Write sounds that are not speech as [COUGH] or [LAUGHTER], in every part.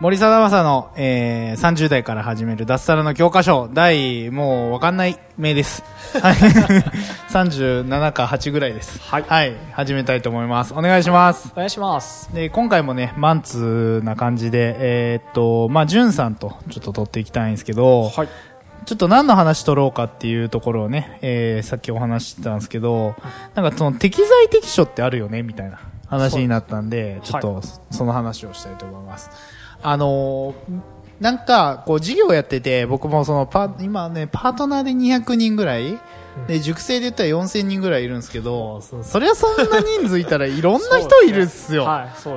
森貞正の、えー、30代から始める脱サラの教科書、第、もうわかんない名です。はい。37か8ぐらいです。はいはい。始めたいと思います。お願いします。お願いします。で、今回もね、マンツーな感じで、えーっと、まあ、じゅんさんとちょっと撮っていきたいんですけど、はい。ちょっと何の話取ろうかっていうところをね、えー、さっきお話ししてたんですけど、なんかその適材適所ってあるよね、みたいな話になったんで、ちょっとその話をしたいと思います。あのーなんか、こう、事業やってて、僕もそのパ、今ね、パートナーで200人ぐらい、で、塾生で言ったら4000人ぐらいいるんですけど、そそりゃそんな人数いたらいろんな人いるっすよ。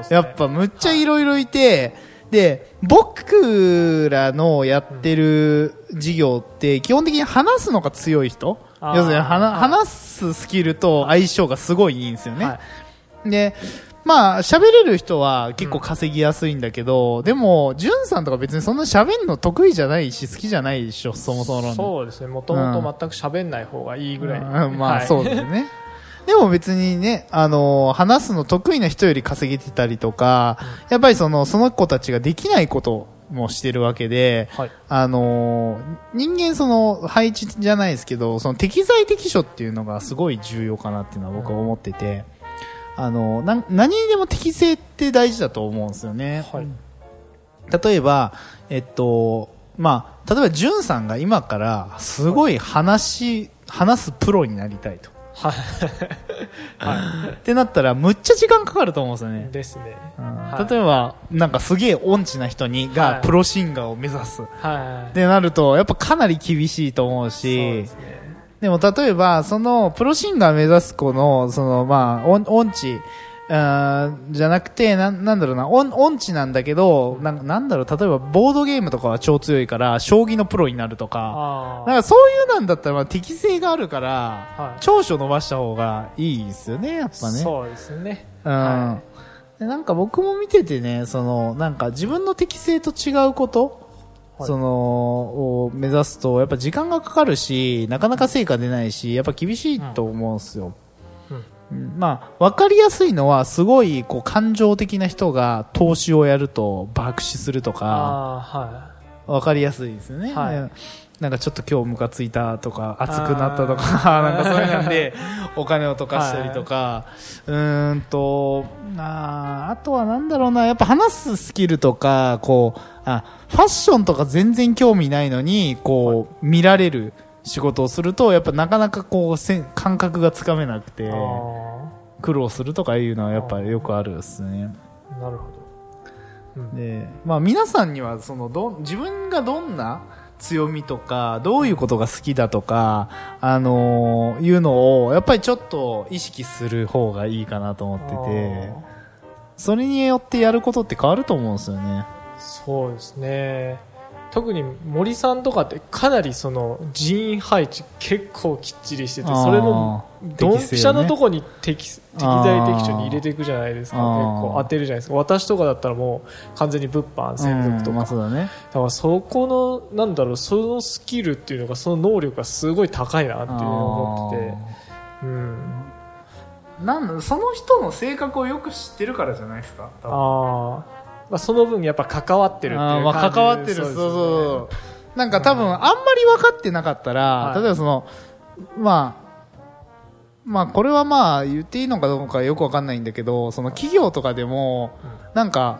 やっぱむっちゃいろいろいて、で、僕らのやってる事業って基本的に話すのが強い人。要するに話すスキルと相性がすごいいいんですよね。はい。で、まあ喋れる人は結構稼ぎやすいんだけど、でも、ジュンさんとか別にそんな喋るの得意じゃないし好きじゃないでしょ、そもそもそうですね。もともと全く喋んない方がいいぐらい。うんまあはいそうですね。でも別にね、あの話すの得意な人より稼げてたりとか、やっぱりその、その子たちができないこともしてるわけで、はい。あの人間その、配置じゃないですけど、その適材適所っていうのがすごい重要かなっていうのは僕は思ってて、あのな何にでも適性って大事だと思うんですよね。はい。例えば、えっと、まあ、例えば、ジュンさんが今から、すごい話、話すプロになりたいと。はい。[LAUGHS] はってなったら、むっちゃ時間かかると思うんですよい。ね。ですね。うんはい例えば、なんかすげえ音痴な人に、がはいプロシンガーを目指す。っはい。てなると、やっぱかなり厳しいと思うそうしです、ね。でも例えば、その、プロシンガー目指す子の、その、まあ、音音痴、あーじゃなくて、なん、なんだろうな、音、音痴なんだけど、なんなんだろう、例えば、ボードゲームとかは超強いから、将棋のプロになるとか、あなんかそういうなんだったら、まあ、適性があるから、はい長所伸ばした方がいいですよね、やっぱあ。ね。そうですね。うん。はでなんか僕も見ててね、その、なんか自分の適性と違うこと、はいその、を目指すと、やっぱ時間がかかるし、なかなか成果出ないし、やっぱ厳しいと思うんですよ。うん。うん。まあ、わかりやすいのは、すごい、こう、感情的な人が投資をやると爆死するとか、ああ、はわかりやすいですよね。はいなんかちょっと今日ムカついたとか、熱くなったとか、[LAUGHS] なんかそういうなんで、[LAUGHS] お金を溶かしたりとか、うーんと、あーあとはなんだろうな、やっぱ話すスキルとか、こう、あ、ファッションとか全然興味ないのに、こう、見られる仕事をすると、やっぱなかなかこう、せん感覚がつかめなくて苦労するとかいうのはやっぱよくあるですね。あ、なるほど。うん。で、まあ皆さんにはそのどん自分がどんな強みとかどういうことが好きだとかあのーいうのをやっぱりちょっと意識する方がいいかなと思っててそれによってやることって変わると思うんですよね。そうですね。特に森さんとかってかなりその人員配置結構きっちりしてて、それもドンピシャのとここに適適材適所に入れていくじゃないですか。結構当てるじゃないですか。私とかだったらもう完全に物販専属とか。まだね。だからそこの、なんだろう、そのスキルっていうのが、その能力がすごい高いなっていうのを思ってて。うん。なんだその人の性格をよく知ってるからじゃないですか。ああ。まあその分やっぱ関わってるっていうあーまあ感じ関わってる。そうそうそうなんか多分あんまり分かってなかったら、はい。例えばそのまあまあこれはまあ言っていいのかどうかよく分かんないんだけどその企業とかでもなんか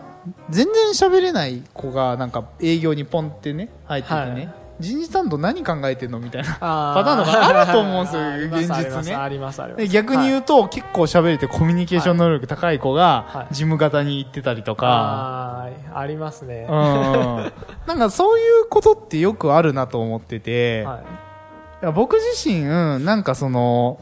全然喋れない子がなんか営業にポンってね入っててね、はい人事担当何考えてんのみたいなパパターンとかあると思うんですよ現実ね。ありますありますで逆に言うと、結構喋れてコミュニケーション能力高い子がはい。事務方に行ってたりとか、あーありますね、うん。[LAUGHS] なんかそういうことってよくあるなと思ってて、僕自身、うんなんかその、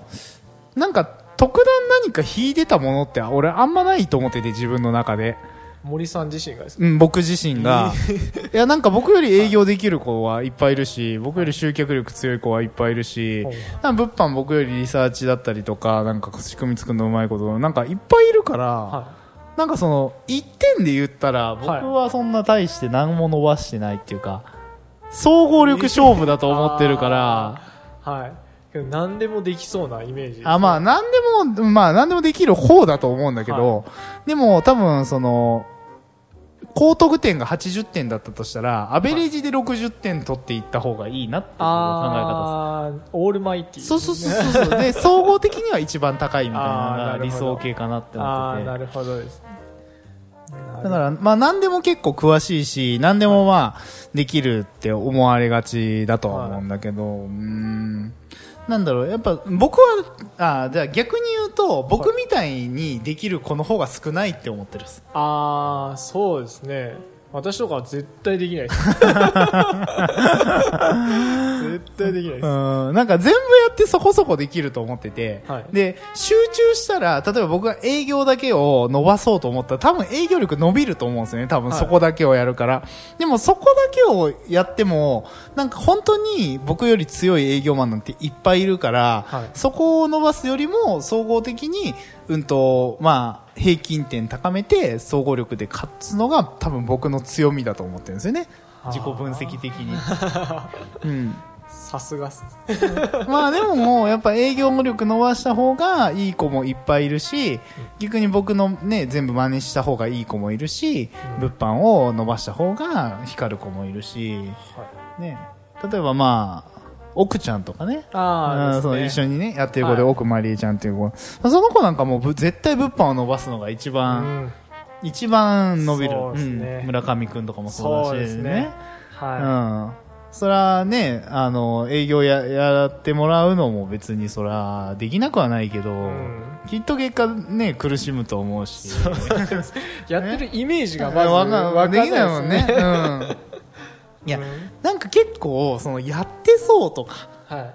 なんか特段何か引いてたものって俺あんまないと思ってて自分の中で。森さん自身がですか？うん、僕自身が。[LAUGHS] いや、なんか僕より営業できる子はいっぱいいるし、僕より集客力強い子はいっぱいいるし、はいなんか物販僕よりリサーチだったりとか、なんか仕組み作るのうまいこと、なんかいっぱいいるから、はなんかその、1点で言ったら、僕はそんな大して何も伸ばしてないっていうか、総合力勝負だと思ってるから、いはい。何でもできそうなイメージね。あ、まあ、なんでも、まあ、なんでもできる方だと思うんだけど、でも、多分、その、高得点が80点だったとしたら、アベレージで60点取っていった方がいいなっていう考え方あーオールマイティです。そうそうそうそう。で、総合的には一番高いみたいなのが理想形かなって思ってて。ああなるほどですだから、まあ、何でも結構詳しいし、何でもまあ、できるって思われがちだとは思うんだけど、うーん。なんだろう、やっぱ僕は、あじゃあ逆に言うと、僕みたいにできる子の方が少ないって思ってるっす。ああそうですね私とかは絶対できないです。[LAUGHS] 絶対できないです。うん、なんか全部やってそこそこできると思ってて、はい。で、集中したら、例えば僕が営業だけを伸ばそうと思ったら、多分営業力伸びると思うんですよね。多分はい。そこだけをやるから。でもそこだけをやっても、なんか本当に僕より強い営業マンなんていっぱいいるから、はい。そこを伸ばすよりも総合的に、うんと、まあ、平均点高めて総合力で勝つのが多分僕の強みだと思ってるんですよね。[LAUGHS] 自己分析的に。[LAUGHS] うん。さすがっす [LAUGHS] まあでももうやっぱ営業力伸ばした方がいい子もいっぱいいるし、逆に僕のね、全部真似した方がいい子もいるし、物販を伸ばした方が光る子もいるし、ね、例えばまあ、奥ちゃんとかね、ああうんその一緒ににね、やってる子ではい。奥まりえちゃんっていう子、その子なんかもうぶ絶対物販を伸ばすのが一番、一番伸びる。そうね。うん。村上くんとかもそうだしそうですね。うはん。そらね、あの、営業や、やってもらうのも別にそら、できなくはないけど、ん。きっと結果ね、苦しむと思うし。い [LAUGHS] やってるイメージがまずわかんわかんないできないもんね。うん。[LAUGHS] いやうん。なんか結構、その、やってそうとか、はい。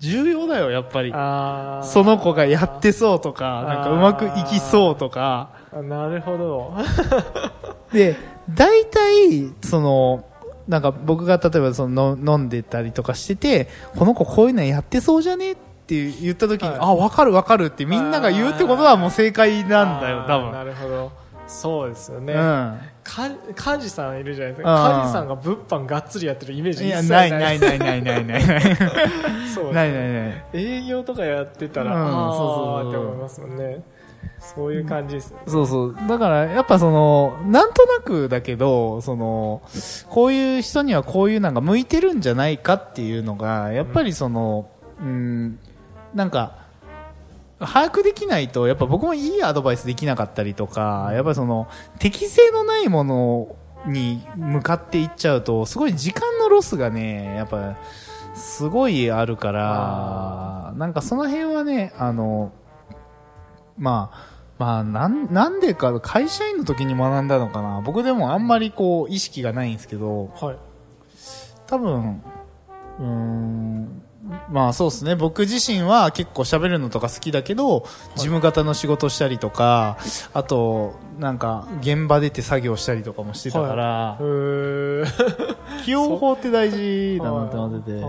重要だよ、やっぱり。その子がやってそうとか、なんかうまくいきそうとか。あなるほど。[LAUGHS] で、大体、その、なんか僕が例えばそのの飲んでたりとかしてて、この子こういうのやってそうじゃねって言った時に、はい。あ、わかるわかるってみんなが言うってことはもう正解なんだよ、多あーな分。るほどそうですよね、うん。か幹事さんいるじゃないですか幹事さんが物販がっつりやってるイメージ一切ないないないないないないない。そうですないないない。営業とかやってたら、うんそうそうって思いますもんねそういう感じですよね、そうそう。だから、やっぱその、なんとなくだけど、その、こういう人にはこういうのが向いてるんじゃないかっていうのが、やっぱりその、うん、なんか、把握できないと、やっぱ僕もいいアドバイスできなかったりとか、やっぱりその、適性のないものに向かっていっちゃうと、すごい時間のロスがね、やっぱ、すごいあるから、なんかその辺はね、あの、まあ、まあ、なん、なんでか、会社員の時に学んだのかな。僕でもあんまりこう、意識がないんですけど、はい。多分、うーん、まあそうですね。僕自身は結構喋るのとか好きだけど、事務型の仕事したりとか、あと、なんか、現場出て作業したりとかもしてたから、へー [LAUGHS] 起用法って大事だなって思ってて。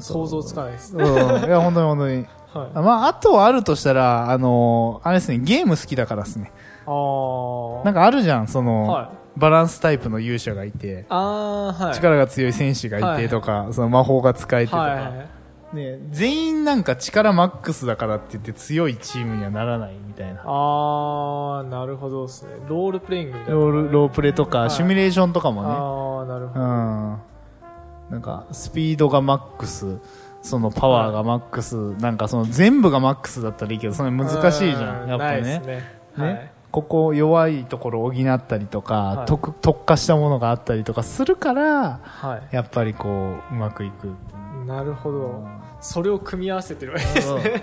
想像つかないですうん。いや、本当に本当に。はいあまあ、あとあるとしたら、あの、あれですね、ゲーム好きだからですね。あーなんかあるじゃん、その、はいバランスタイプの勇者がいて、あーはい。力が強い戦士がいてとか、その魔法が使えてとか、はいね、全員なんか力マックスだからって言って強いチームにはならないみたいな。ああなるほどですね。ロールプレイングみたいな。ロール、ロープレとか、はい。シミュレーションとかもね、ああなるほど、うん。なんか、スピードがマックス、そのパワーがマックス、なんかその全部がマックスだったらいいけど、それ難しいじゃ。うんやっぱないですね。ね。ね。はいここ弱いところを補ったりとか、はい。特特化したものがあったりとかするから、はやっぱりこう、うまくいく。いなるほど。それを組み合わせてるわけですそうだか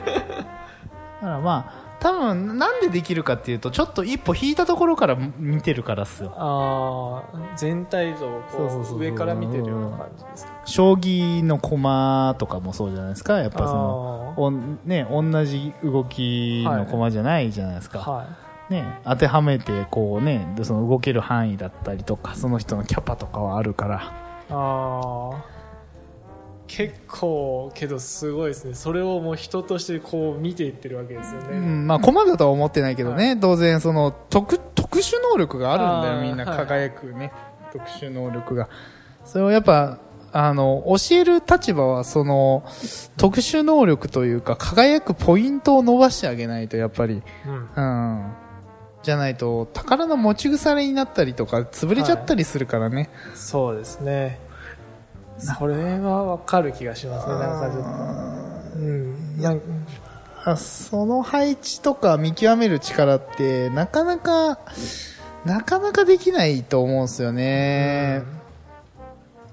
らまあ、多分なんでできるかっていうと、ちょっと一歩引いたところから見てるからっすよ。ああ全体像をう上から見てるような感じですか？将棋の駒とかもそうじゃないですか。やっぱその、あおんね、同じ動きの駒じゃないじゃないですか。ーはいね、当てはめてこうねでその動ける範囲だったりとかその人のキャパとかはあるから。ああ結構けどすごいですね。それをもう人としてこう見ていってるわけですよね、うんまあ駒だとは思ってないけどね、は当然その特特殊能力があるんだよみんな。はい。輝くね、特殊能力が。それをやっぱあの教える立場はその特殊能力というか輝くポイントを伸ばしてあげないとやっぱり。うん。うんじゃないと宝の持ち腐れになったりとか潰れちゃったりするからね、そうですね。それはわかる気がしますねなんか。ちょっと。うん。なんあその配置とか見極める力ってなかなかなかなかできないと思うんですよね、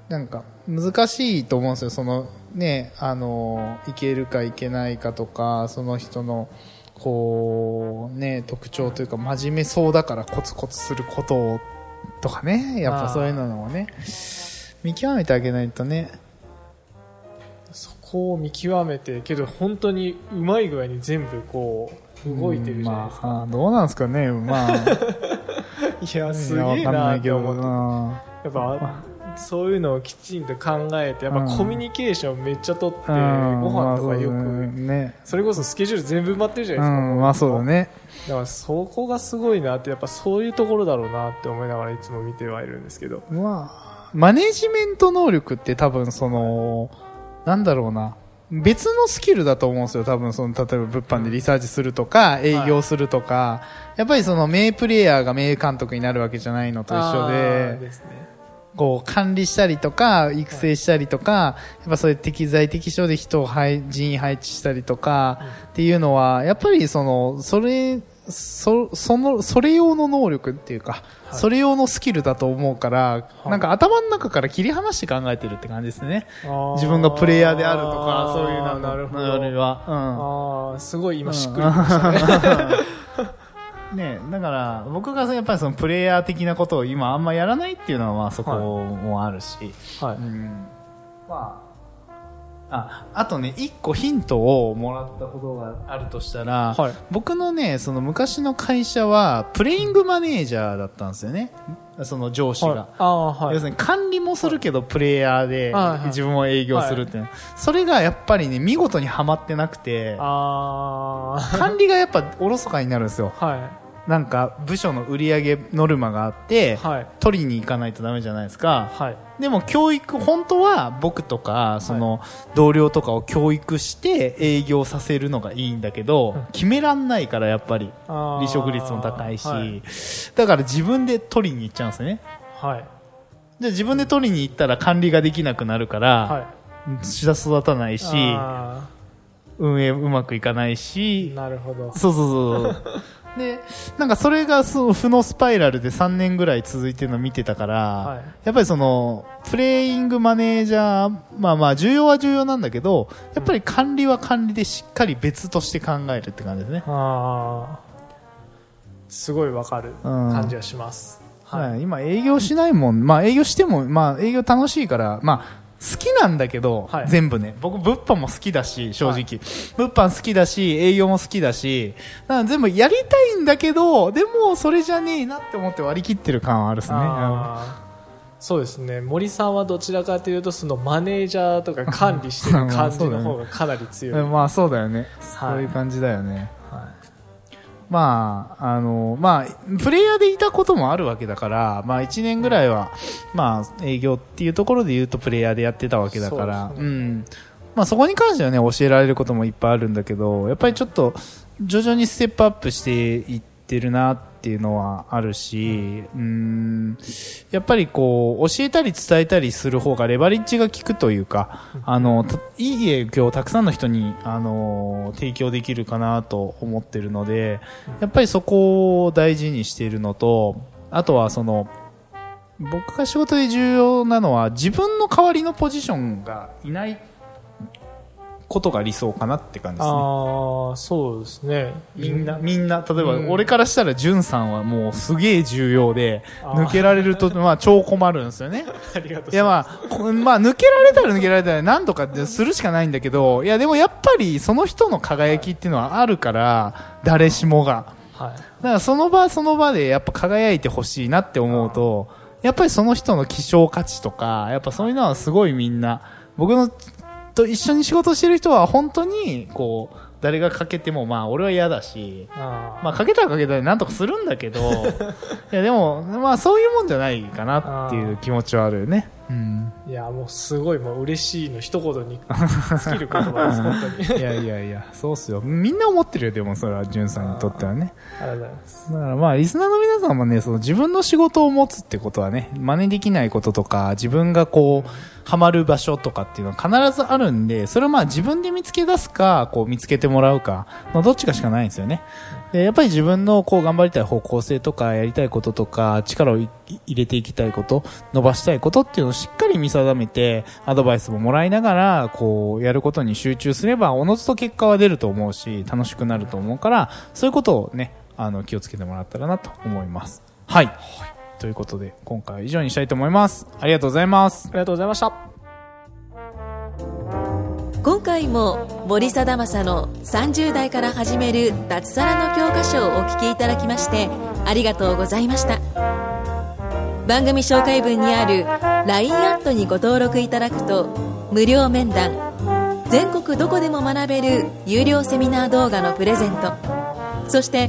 なんか難しいと思うんですよ。そのねあのいけるかいけないかとかその人のこうね特徴というか真面目そうだからコツコツすることをとかねやっぱそういうのもね見極めてあげないとね。そこを見極めてけど本当にうまい具合に全部こう動いてるじゃないですか、まあ、どうなんですかねまあ [LAUGHS] いやすげえいやわかんなってけど思ってな。やっぱそういうのをきちんと考えてやっぱうん。コミュニケーションめっちゃ取って、うん。ご飯とかよく、ね。それこそスケジュール全部埋まってるじゃうないですか、ん。まあそうだね。だからそこがすごいなってやっぱそういうところだろうなって思いながらいつも見てはいるんですけど。まあマネジメント能力って多分そのなんだろうな。別のスキルだと思うんですよ多分その例えば物販でリサーチするとか営業するとか、やっぱりその名プレイヤーが名監督になるわけじゃないのと一緒で。ですねこう管理したりとか育成したりとか、やっぱそういう適材適所で人を配人員配置したりとか、っていうのはやっぱりそのそれそそのそれ用の能力っていうか、はい。それ用のスキルだと思うから、い。なんか頭の中から切り離して考えてるって感じですね。自分がプレイヤーであるとかそういうのなるほど。は、あーすごい今しっくりきましたね、う [LAUGHS] んねだから僕がやっぱりそのプレイヤー的なことを今あんまやらないっていうのはまあそこもあるし、はい。うん。まあ、あ、あとね、一個ヒントをもらったことがあるとしたら、はい。僕のね、その昔の会社は、プレイングマネージャーだったんですよね。その上司が。はい。はい。要するに管理もするけど、プレイヤーではいはい。自分を営業するっていう。の、それがやっぱりね、見事にはまってなくて、管理がやっぱおろそかになるんですよ。はいなんか、部署の売り上げノルマがあって、はい。取りに行かないとダメじゃないですか。はい。でも教育、本当は僕とか、その同僚とかを教育して営業させるのがいいんだけどうん、決めらんないからやっぱり。離職率も高いし。はい、だから自分で取りに行っちゃうんですよね。はい。じゃあ自分で取りに行ったら管理ができなくなるかはら、い。しだ育たないし、あ運営うまくいかないーし、なるほど。そうそうそう。[LAUGHS] で、なんかそれがそう負のスパイラルで3年ぐらい続いてるのを見てたから、はい。やっぱりその、プレイングマネージャー、まあまあ重要は重要なんだけど、やっぱり管理は管理でしっかり別として考えるって感じですね。あー。すごいわかる感じがします、はい、今営業しないもん、まあ営業しても、まあ営業楽しいから、まあ好きなんだけど、はい全部ね。僕物販も好きだし、正直。物販好きだし、営業も好きだし、だから全部やりたいんだけど、でもそれじゃねえなって思って割り切ってる感はあるですね。そうですね森さんはどちらかというとそのマネージャーとか管理してる感じの方がかなり強い、うんまあそうだよね。はいそういう感じだよね。はまあ、あの、まあ、プレイヤーでいたこともあるわけだから、まあ1年ぐらいは、まあ営業っていうところで言うとプレイヤーでやってたわけだから、そうねん。まあそこに関してはね、教えられることもいっぱいあるんだけど、やっぱりちょっと、徐々にステップアップしていってるなってていうのはあるし、うん、やっぱりこう、教えたり伝えたりする方がレバレッジが効くというか、あの、いい影響をたくさんの人に、あの、提供できるかなと思ってるので、やっぱりそこを大事にしているのと、あとはその、僕が仕事で重要なのは自分の代わりのポジションがいないことが理想かなって感じですね。ああそうですね。みんな、みんな、例えば、うん。俺からしたら、じゅんさんはもうすげえ重要で、抜けられると、[LAUGHS] まあ、超困るんですよね。ありがとうごいや、ざいます。まあ、こまあ、抜けられたら抜けられたら何とかするしかないんだけど、いや、でもやっぱり、その人の輝きっていうのはあるから、誰しもが。はい。だからその場その場でやっぱ輝いてほしいなって思うと、やっぱりその人の希少価値とか、やっぱそういうのはすごいみんな、僕のと一緒に仕事してる人は本当に、こう、誰がかけてもまあ俺は嫌だし、あまあかけたらかけたらなんとかするんだけど、[LAUGHS] いやでも、まあそういうもんじゃないかなっていう気持ちはあるよね。うん。いやもうすごいもう嬉しいの一言に尽きる言葉です [LAUGHS] 本当にいやいやいや、そうっすよ。みんな思ってるよ、でもそれは、んさんにとってはね。ありがとうございますだからまあ、リスナーの皆さんもね、その自分の仕事を持つってことはね、真似できないこととか、自分がこう、ハマる場所とかっていうのは必ずあるんで、それをまあ自分で見つけ出すか、こう見つけてもらうか、のどっちかしかないんですよね。で、やっぱり自分のこう頑張りたい方向性とか、やりたいこととか、力を入れていきたいこと、伸ばしたいことっていうのをしっかり見定めて、アドバイスももらいながら、こう、やることに集中すれば、おのずと結果は出ると思うし、楽しくなると思うから、そういうことをね、あの、気をつけてもらったらなと思います。はい。ということで、今回は以上にしたいと思います。ありがとうございますあ。りがとうございました今回も森貞正の30代から始める脱サラの教科書をお聞きいただきましてありがとうございました番組紹介文にある LINE アットにご登録いただくと無料面談全国どこでも学べる有料セミナー動画のプレゼントそして